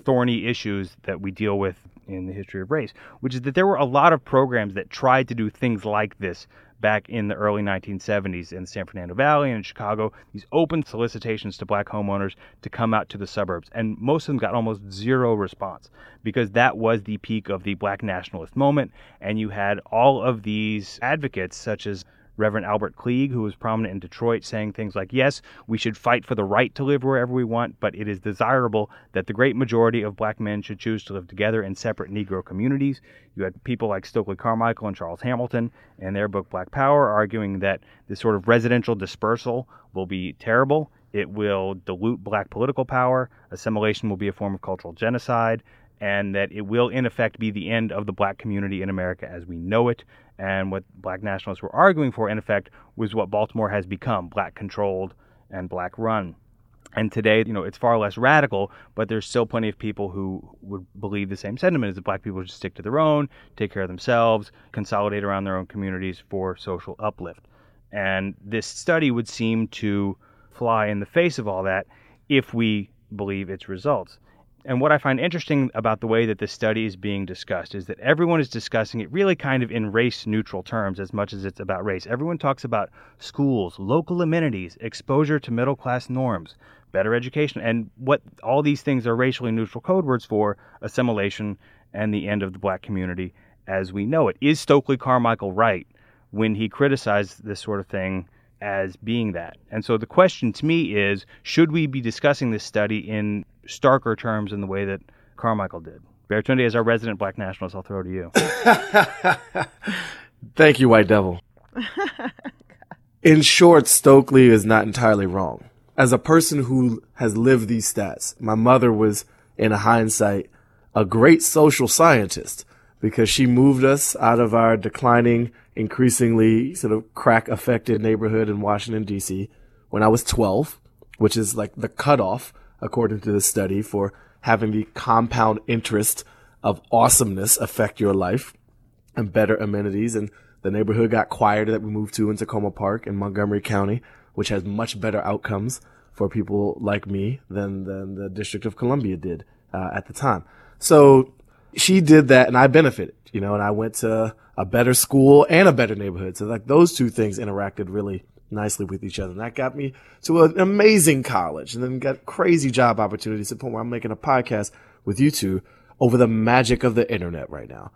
thorny issues that we deal with in the history of race, which is that there were a lot of programs that tried to do things like this back in the early 1970s in the San Fernando Valley and in Chicago, these open solicitations to black homeowners to come out to the suburbs. And most of them got almost zero response because that was the peak of the black nationalist moment. And you had all of these advocates, such as Reverend Albert Cleage, who was prominent in Detroit, saying things like, Yes, we should fight for the right to live wherever we want, but it is desirable that the great majority of black men should choose to live together in separate Negro communities. You had people like Stokely Carmichael and Charles Hamilton in their book Black Power arguing that this sort of residential dispersal will be terrible. It will dilute black political power. Assimilation will be a form of cultural genocide and that it will, in effect, be the end of the black community in America as we know it. And what black nationalists were arguing for, in effect, was what Baltimore has become black controlled and black run. And today, you know, it's far less radical, but there's still plenty of people who would believe the same sentiment as that black people should stick to their own, take care of themselves, consolidate around their own communities for social uplift. And this study would seem to fly in the face of all that if we believe its results. And what I find interesting about the way that this study is being discussed is that everyone is discussing it really kind of in race neutral terms as much as it's about race. Everyone talks about schools, local amenities, exposure to middle class norms, better education, and what all these things are racially neutral code words for assimilation and the end of the black community as we know it. Is Stokely Carmichael right when he criticized this sort of thing as being that? And so the question to me is should we be discussing this study in starker terms in the way that Carmichael did. Baratunde, as our resident black nationalist, I'll throw to you. Thank you, White Devil. in short, Stokely is not entirely wrong. As a person who has lived these stats, my mother was, in hindsight, a great social scientist because she moved us out of our declining, increasingly sort of crack affected neighborhood in Washington, D.C. when I was 12, which is like the cutoff according to this study, for having the compound interest of awesomeness affect your life and better amenities. And the neighborhood got quieter that we moved to in Takoma Park in Montgomery County, which has much better outcomes for people like me than, than the District of Columbia did uh, at the time. So she did that and I benefited, you know, and I went to a better school and a better neighborhood. So like those two things interacted really nicely with each other. And that got me to an amazing college and then got crazy job opportunities to the point where I'm making a podcast with you two over the magic of the internet right now.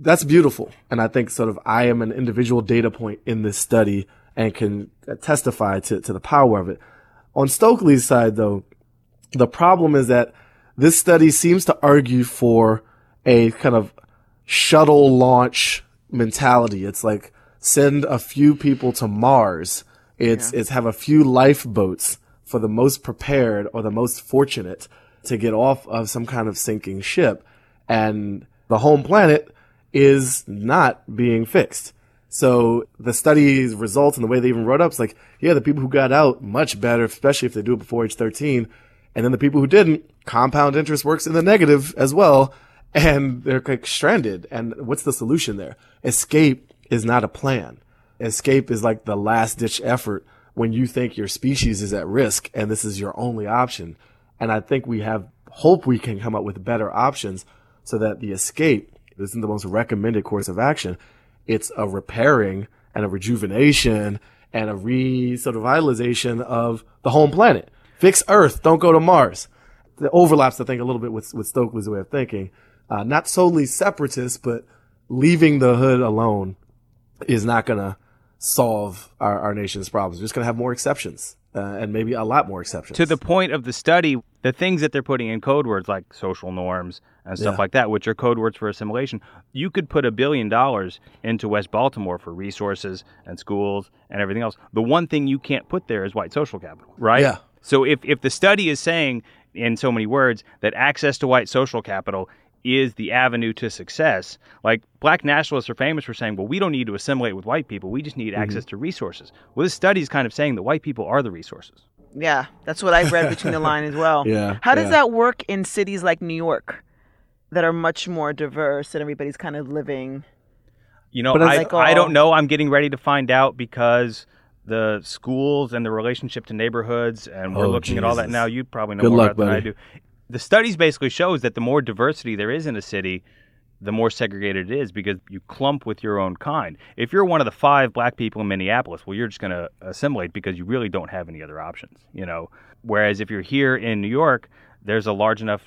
That's beautiful. And I think sort of I am an individual data point in this study and can testify to, to the power of it. On Stokely's side, though, the problem is that this study seems to argue for a kind of shuttle launch mentality. It's like send a few people to Mars. It's, yeah. it's have a few lifeboats for the most prepared or the most fortunate to get off of some kind of sinking ship. And the home planet is not being fixed. So the study's results and the way they even wrote up, is like, yeah, the people who got out much better, especially if they do it before age 13. And then the people who didn't, compound interest works in the negative as well. And they're like stranded. And what's the solution there? Escape is not a plan. Escape is like the last ditch effort when you think your species is at risk and this is your only option. And I think we have hope we can come up with better options so that the escape isn't the most recommended course of action it's a repairing and a rejuvenation and a re sort of vitalization of the home planet. Fix Earth, don't go to Mars. The overlaps, I think, a little bit with, with Stokely's way of thinking. Uh, not solely separatist, but leaving the hood alone is not going to solve our, our nation's problems. We're just going to have more exceptions uh, and maybe a lot more exceptions. To the point of the study, the things that they're putting in code words like social norms and stuff yeah. like that, which are code words for assimilation, you could put a billion dollars into West Baltimore for resources and schools and everything else. The one thing you can't put there is white social capital, right? Yeah. So if, if the study is saying in so many words that access to white social capital is the avenue to success. Like black nationalists are famous for saying, well, we don't need to assimilate with white people. We just need mm-hmm. access to resources. Well, this study is kind of saying that white people are the resources. Yeah, that's what I read between the line as well. Yeah. How does yeah. that work in cities like New York that are much more diverse and everybody's kind of living? You know, I, like all... I don't know. I'm getting ready to find out because the schools and the relationship to neighborhoods, and we're oh, looking Jesus. at all that now. You probably know Good more luck, about buddy. than I do the studies basically shows that the more diversity there is in a city, the more segregated it is because you clump with your own kind. If you're one of the five black people in Minneapolis, well, you're just going to assimilate because you really don't have any other options, you know. Whereas if you're here in New York, there's a large enough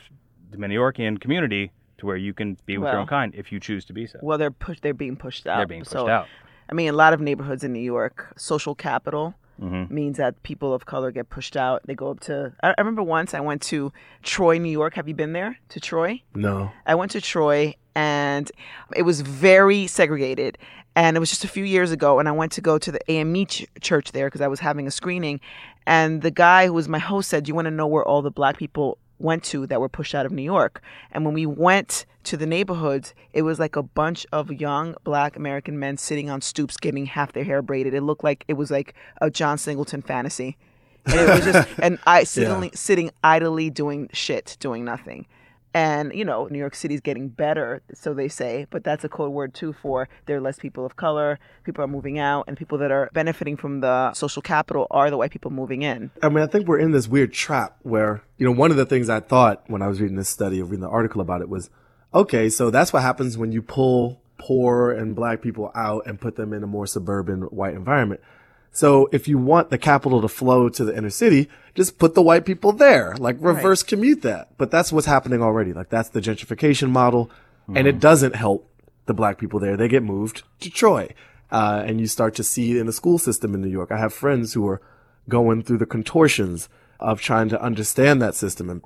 New Yorkian community to where you can be with well, your own kind if you choose to be so. Well, they're push, they're being pushed out. They're being pushed so, out. I mean, a lot of neighborhoods in New York, social capital mm-hmm. means that people of color get pushed out. They go up to. I, I remember once I went to Troy, New York. Have you been there to Troy? No. I went to Troy and it was very segregated. And it was just a few years ago, and I went to go to the AME ch- church there because I was having a screening. And the guy who was my host said, "You want to know where all the black people went to that were pushed out of New York. And when we went to the neighborhoods, it was like a bunch of young black American men sitting on stoops getting half their hair braided. It looked like it was like a John Singleton fantasy. And it was just and I sitting yeah. sitting idly doing shit, doing nothing. And, you know, New York City's getting better, so they say, but that's a code word too for there are less people of color, people are moving out, and people that are benefiting from the social capital are the white people moving in. I mean, I think we're in this weird trap where, you know, one of the things I thought when I was reading this study or reading the article about it was, okay, so that's what happens when you pull poor and black people out and put them in a more suburban white environment. So if you want the capital to flow to the inner city, just put the white people there, like reverse right. commute that. But that's what's happening already. Like that's the gentrification model. Mm-hmm. And it doesn't help the black people there. They get moved to Troy. Uh, and you start to see in the school system in New York. I have friends who are going through the contortions of trying to understand that system and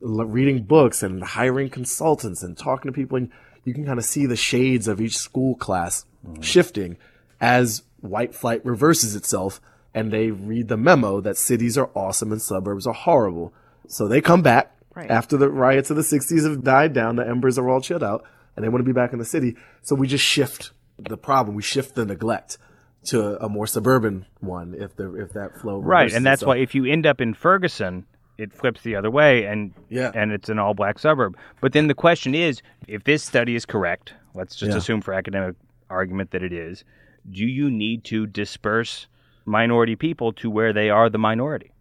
reading books and hiring consultants and talking to people. And you can kind of see the shades of each school class mm-hmm. shifting as white flight reverses itself and they read the memo that cities are awesome and suburbs are horrible. So they come back right. after the riots of the 60s have died down, the embers are all chilled out, and they want to be back in the city. So we just shift the problem, we shift the neglect to a more suburban one if the if that flow right and that's itself. why if you end up in ferguson it flips the other way and yeah. and it's an all black suburb but then the question is if this study is correct let's just yeah. assume for academic argument that it is do you need to disperse minority people to where they are the minority?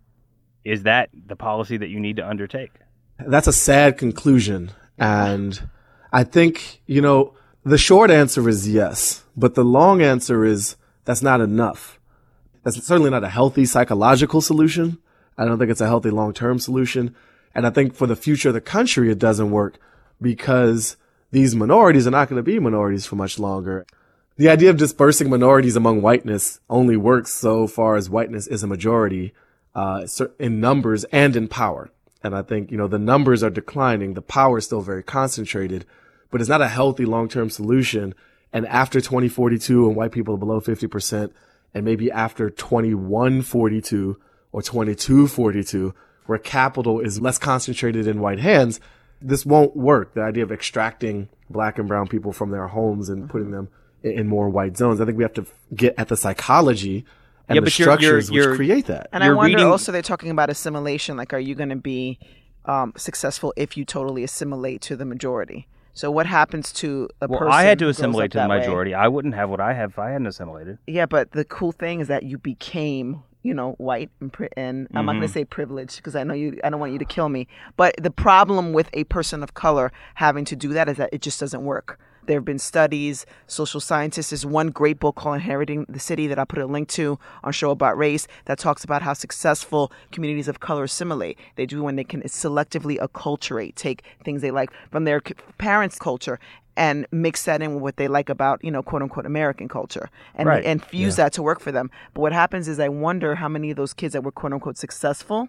Is that the policy that you need to undertake? That's a sad conclusion. And I think, you know, the short answer is yes, but the long answer is that's not enough. That's certainly not a healthy psychological solution. I don't think it's a healthy long-term solution. And I think for the future of the country, it doesn't work because these minorities are not going to be minorities for much longer. The idea of dispersing minorities among whiteness only works so far as whiteness is a majority, uh, in numbers and in power. And I think, you know, the numbers are declining. The power is still very concentrated, but it's not a healthy long-term solution. And after 2042 and white people are below 50%, and maybe after 2142 or 2242, where capital is less concentrated in white hands, this won't work. The idea of extracting black and brown people from their homes and putting them in more white zones. I think we have to get at the psychology and yeah, the structures you're, you're, which create that. And I wonder reading... also they're talking about assimilation. Like, are you going to be um, successful if you totally assimilate to the majority? So what happens to a well, person? I had to assimilate to the majority. Way? I wouldn't have what I have if I hadn't assimilated. Yeah, but the cool thing is that you became you know, white and, pri- and I'm mm-hmm. not going to say privileged because I know you. I don't want you to kill me. But the problem with a person of color having to do that is that it just doesn't work. There have been studies, social scientists. There's one great book called Inheriting the City that I'll put a link to on Show About Race that talks about how successful communities of color assimilate. They do when they can selectively acculturate, take things they like from their parents' culture and mix that in with what they like about, you know, quote unquote American culture and, right. and fuse yeah. that to work for them. But what happens is I wonder how many of those kids that were quote unquote successful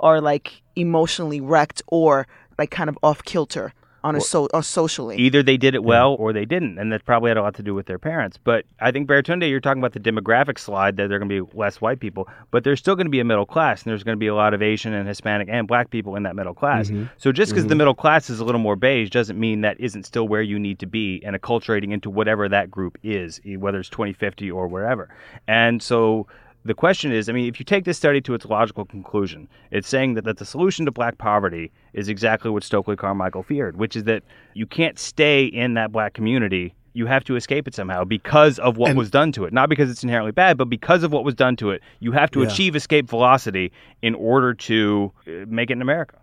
are like emotionally wrecked or like kind of off kilter on a so or socially. Either they did it well or they didn't, and that probably had a lot to do with their parents. But I think Baratunde, you're talking about the demographic slide that they're going to be less white people, but there's still going to be a middle class, and there's going to be a lot of Asian and Hispanic and Black people in that middle class. Mm-hmm. So just because mm-hmm. the middle class is a little more beige doesn't mean that isn't still where you need to be and acculturating into whatever that group is, whether it's 2050 or wherever. And so the question is, I mean, if you take this study to its logical conclusion, it's saying that, that the solution to black poverty is exactly what Stokely Carmichael feared, which is that you can't stay in that black community. You have to escape it somehow because of what and, was done to it. Not because it's inherently bad, but because of what was done to it. You have to yeah. achieve escape velocity in order to uh, make it in America.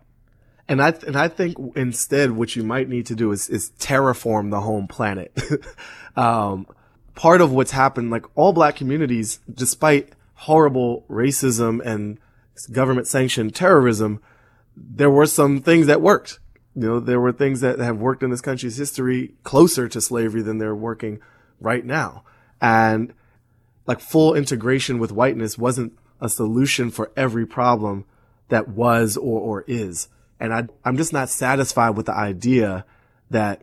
And I and I think instead, what you might need to do is is terraform the home planet. um, part of what's happened, like all black communities, despite horrible racism and government sanctioned terrorism, there were some things that worked. You know, there were things that have worked in this country's history closer to slavery than they're working right now. And like full integration with whiteness wasn't a solution for every problem that was or, or is. And I, I'm just not satisfied with the idea that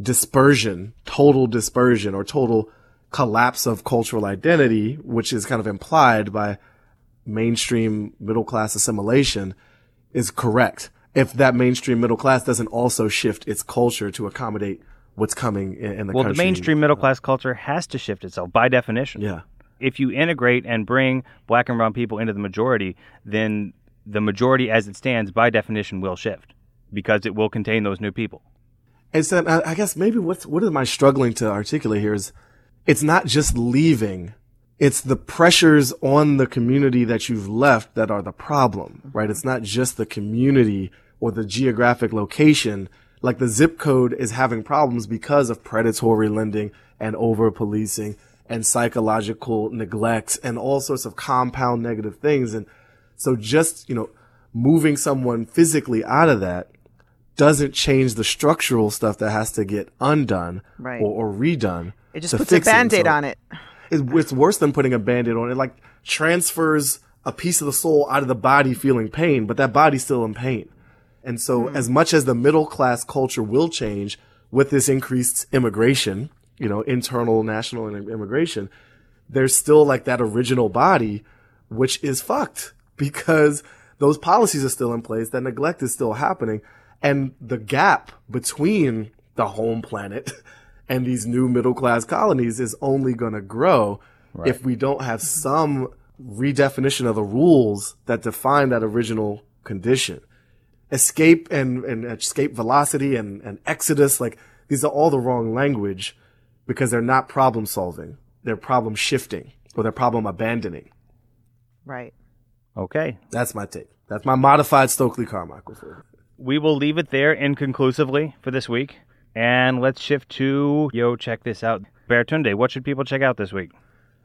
dispersion, total dispersion or total collapse of cultural identity, which is kind of implied by mainstream middle class assimilation, is correct. If that mainstream middle class doesn't also shift its culture to accommodate what's coming in, in the country well, country. the mainstream middle class culture has to shift itself by definition. Yeah. If you integrate and bring black and brown people into the majority, then the majority as it stands by definition will shift because it will contain those new people. And so I guess maybe what's, what am I struggling to articulate here is it's not just leaving. It's the pressures on the community that you've left that are the problem, right? It's not just the community or the geographic location. Like the zip code is having problems because of predatory lending and over policing and psychological neglect and all sorts of compound negative things. And so just, you know, moving someone physically out of that doesn't change the structural stuff that has to get undone right. or, or redone. It just puts a band-aid so on it. It's worse than putting a band-aid on it. Like transfers a piece of the soul out of the body feeling pain, but that body's still in pain. And so mm. as much as the middle class culture will change with this increased immigration, you know, internal, national immigration, there's still like that original body, which is fucked because those policies are still in place. That neglect is still happening. And the gap between the home planet and these new middle class colonies is only going to grow right. if we don't have some redefinition of the rules that define that original condition. Escape and, and escape velocity and, and exodus, like these are all the wrong language because they're not problem solving. They're problem shifting or they're problem abandoning. Right. Okay. That's my take. That's my modified Stokely Carmichael. we will leave it there inconclusively for this week. And let's shift to yo, check this out. Baratunde, what should people check out this week?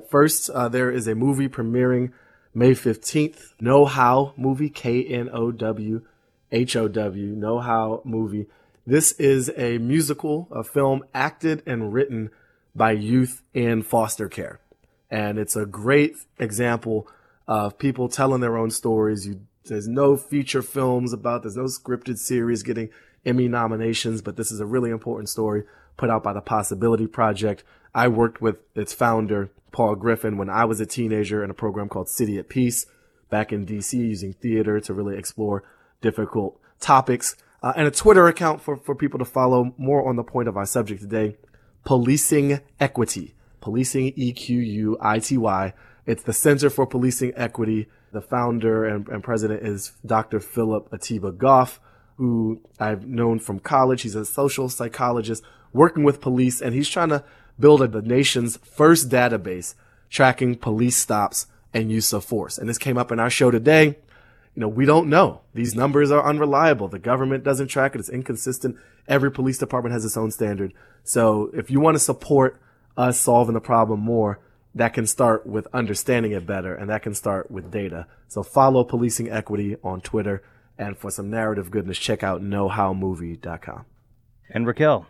First, uh, there is a movie premiering May 15th. Know How movie, K N O W H O W, Know How movie. This is a musical, a film acted and written by youth in foster care. And it's a great example of people telling their own stories. You, there's no feature films about, there's no scripted series getting Emmy nominations, but this is a really important story put out by the Possibility Project. I worked with its founder, Paul Griffin, when I was a teenager in a program called City at Peace back in DC using theater to really explore difficult topics. Uh, and a Twitter account for, for people to follow more on the point of our subject today, Policing Equity. Policing E-Q-U-I-T-Y. It's the Center for Policing Equity. The founder and, and president is Dr. Philip Atiba Goff, who I've known from college. He's a social psychologist working with police and he's trying to build a, the nation's first database tracking police stops and use of force. And this came up in our show today. You know, we don't know. These numbers are unreliable. The government doesn't track it. It's inconsistent. Every police department has its own standard. So if you want to support us solving the problem more, that can start with understanding it better and that can start with data. So follow policing equity on Twitter. And for some narrative goodness, check out knowhowmovie.com. And Raquel,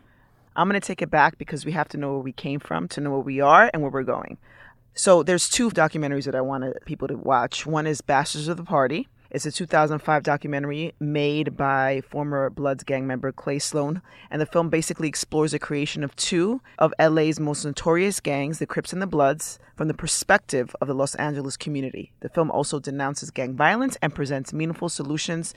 I'm going to take it back because we have to know where we came from to know where we are and where we're going. So there's two documentaries that I wanted people to watch. One is Bastards of the Party. It's a 2005 documentary made by former Bloods gang member Cle Sloan, and the film basically explores the creation of two of LA's most notorious gangs, the Crips and the Bloods, from the perspective of the Los Angeles community. The film also denounces gang violence and presents meaningful solutions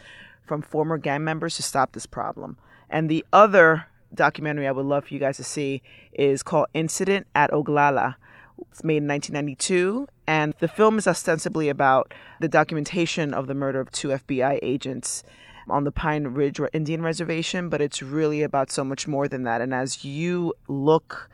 from former gang members to stop this problem. And the other documentary I would love for you guys to see is called Incident at Oglala. It's made in 1992, and the film is ostensibly about the documentation of the murder of two FBI agents on the Pine Ridge Indian Reservation, but it's really about so much more than that. And as you look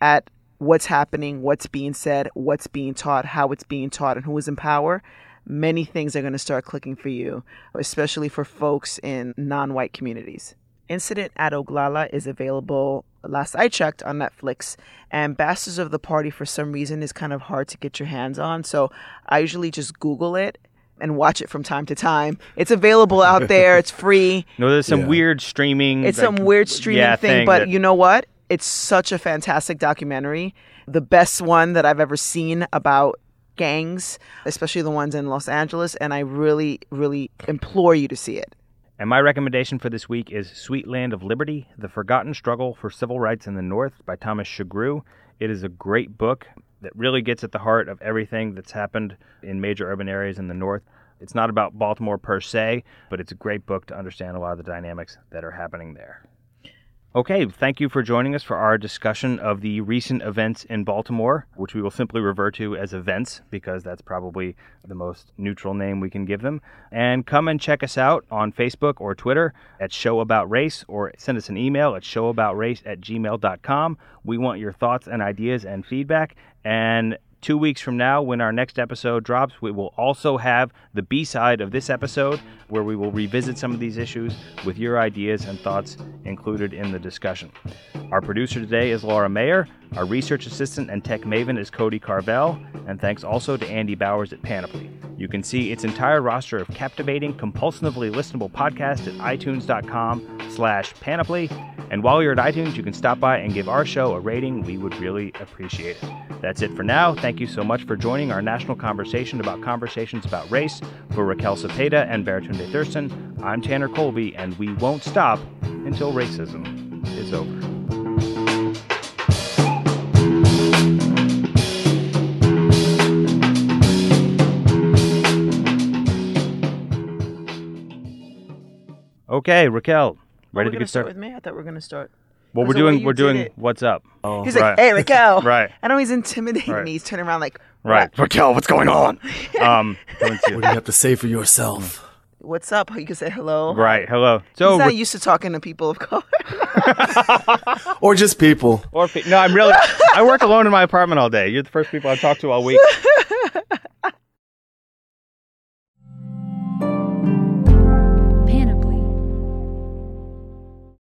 at what's happening, what's being said, what's being taught, how it's being taught, and who is in power, many things are going to start clicking for you, especially for folks in non white communities. Incident at Oglala is available last I checked on Netflix. And Bastards of the Party, for some reason, is kind of hard to get your hands on. So I usually just Google it and watch it from time to time. It's available out there. It's free. No, there's some yeah. weird streaming. It's like, some weird streaming yeah, thing, thing, but that... you know what? It's such a fantastic documentary. The best one that I've ever seen about gangs, especially the ones in Los Angeles, and I really, really implore you to see it. And my recommendation for this week is Sweet Land of Liberty The Forgotten Struggle for Civil Rights in the North by Thomas Sugrue. It is a great book that really gets at the heart of everything that's happened in major urban areas in the North. It's not about Baltimore per se, but it's a great book to understand a lot of the dynamics that are happening there. Okay, thank you for joining us for our discussion of the recent events in Baltimore, which we will simply refer to as events because that's probably the most neutral name we can give them. And come and check us out on Facebook or Twitter at Show About Race or send us an email at showaboutrace at gmail.com. We want your thoughts and ideas and feedback. And Two weeks from now, when our next episode drops, we will also have the B side of this episode where we will revisit some of these issues with your ideas and thoughts included in the discussion. Our producer today is Laura Mayer. Our research assistant and tech maven is Cody Carvel. And thanks also to Andy Bowers at Panoply. You can see its entire roster of captivating, compulsively listenable podcasts at itunes.com slash panoply. And while you're at iTunes, you can stop by and give our show a rating. We would really appreciate it. That's it for now. Thank you so much for joining our national conversation about conversations about race. For Raquel Cepeda and Baratunde Thurston, I'm Tanner Colby, and we won't stop until racism is over. Okay, Raquel, ready to get started? with me? I thought we were going to start. Well, we're doing we're doing it. what's up. Oh, he's right. like, "Hey, Raquel." right. I know he's intimidating right. me. He's turning around like, "Right, what? Raquel, what's going on?" um, what do you have to say for yourself? What's up? You can say hello. Right, hello. So he's not used to talking to people of color, or just people. Or pe- no, I'm really. I work alone in my apartment all day. You're the first people I've talked to all week.